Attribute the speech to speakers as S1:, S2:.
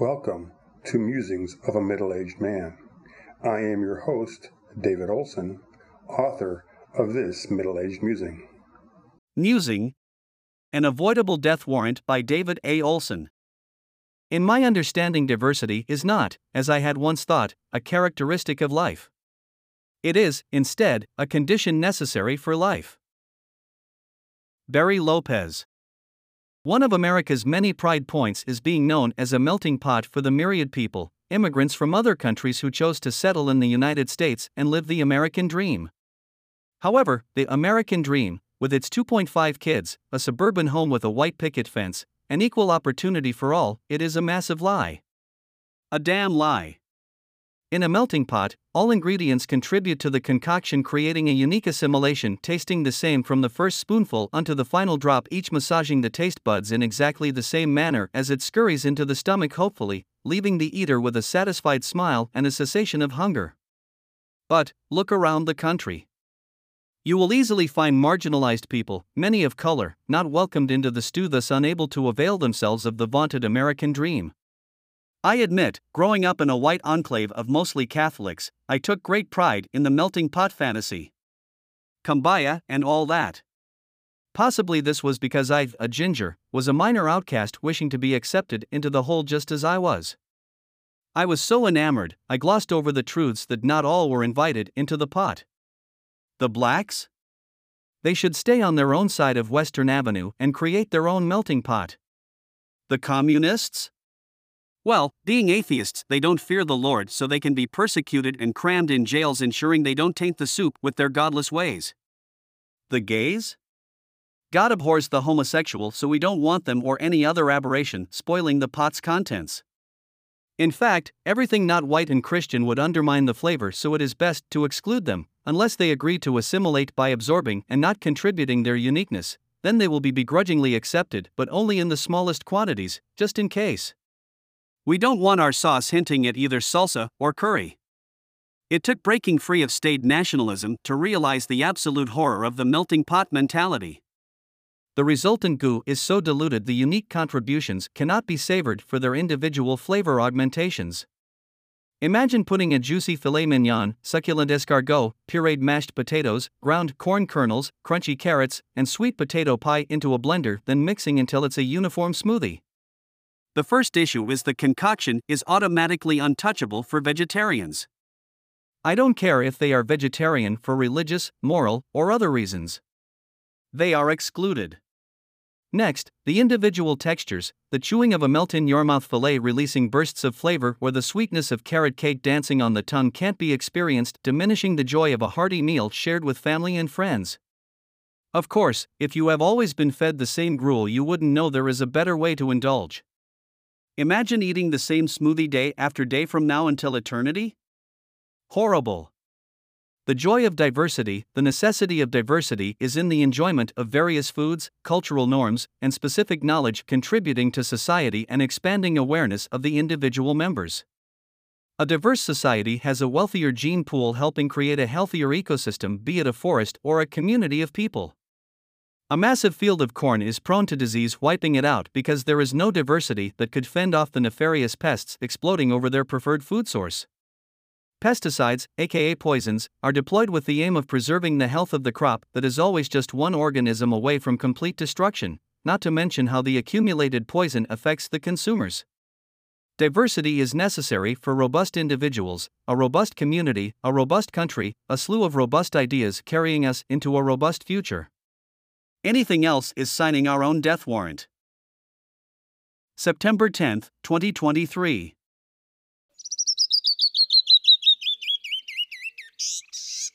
S1: Welcome to Musings of a Middle Aged Man. I am your host, David Olson, author of this middle aged musing.
S2: Musing An Avoidable Death Warrant by David A. Olson. In my understanding, diversity is not, as I had once thought, a characteristic of life. It is, instead, a condition necessary for life. Barry Lopez. One of America's many pride points is being known as a melting pot for the myriad people, immigrants from other countries who chose to settle in the United States and live the American dream. However, the American dream, with its 2.5 kids, a suburban home with a white picket fence, and equal opportunity for all, it is a massive lie. A damn lie. In a melting pot, all ingredients contribute to the concoction, creating a unique assimilation, tasting the same from the first spoonful unto the final drop, each massaging the taste buds in exactly the same manner as it scurries into the stomach, hopefully, leaving the eater with a satisfied smile and a cessation of hunger. But, look around the country. You will easily find marginalized people, many of color, not welcomed into the stew, thus unable to avail themselves of the vaunted American dream. I admit, growing up in a white enclave of mostly Catholics, I took great pride in the melting pot fantasy. Kumbaya and all that. Possibly this was because I, a ginger, was a minor outcast wishing to be accepted into the whole just as I was. I was so enamored, I glossed over the truths that not all were invited into the pot. The blacks? They should stay on their own side of Western Avenue and create their own melting pot. The communists? Well, being atheists, they don't fear the Lord, so they can be persecuted and crammed in jails, ensuring they don't taint the soup with their godless ways. The gays? God abhors the homosexual, so we don't want them or any other aberration spoiling the pot's contents. In fact, everything not white and Christian would undermine the flavor, so it is best to exclude them, unless they agree to assimilate by absorbing and not contributing their uniqueness. Then they will be begrudgingly accepted, but only in the smallest quantities, just in case. We don't want our sauce hinting at either salsa or curry. It took breaking free of state nationalism to realize the absolute horror of the melting pot mentality. The resultant goo is so diluted the unique contributions cannot be savored for their individual flavor augmentations. Imagine putting a juicy filet mignon, succulent escargot, pureed mashed potatoes, ground corn kernels, crunchy carrots, and sweet potato pie into a blender, then mixing until it's a uniform smoothie. The first issue is the concoction is automatically untouchable for vegetarians. I don't care if they are vegetarian for religious, moral, or other reasons. They are excluded. Next, the individual textures, the chewing of a melt in your mouth fillet releasing bursts of flavor or the sweetness of carrot cake dancing on the tongue can't be experienced, diminishing the joy of a hearty meal shared with family and friends. Of course, if you have always been fed the same gruel, you wouldn't know there is a better way to indulge. Imagine eating the same smoothie day after day from now until eternity? Horrible. The joy of diversity, the necessity of diversity, is in the enjoyment of various foods, cultural norms, and specific knowledge contributing to society and expanding awareness of the individual members. A diverse society has a wealthier gene pool helping create a healthier ecosystem, be it a forest or a community of people. A massive field of corn is prone to disease, wiping it out because there is no diversity that could fend off the nefarious pests exploding over their preferred food source. Pesticides, aka poisons, are deployed with the aim of preserving the health of the crop that is always just one organism away from complete destruction, not to mention how the accumulated poison affects the consumers. Diversity is necessary for robust individuals, a robust community, a robust country, a slew of robust ideas carrying us into a robust future. Anything else is signing our own death warrant. September 10, 2023.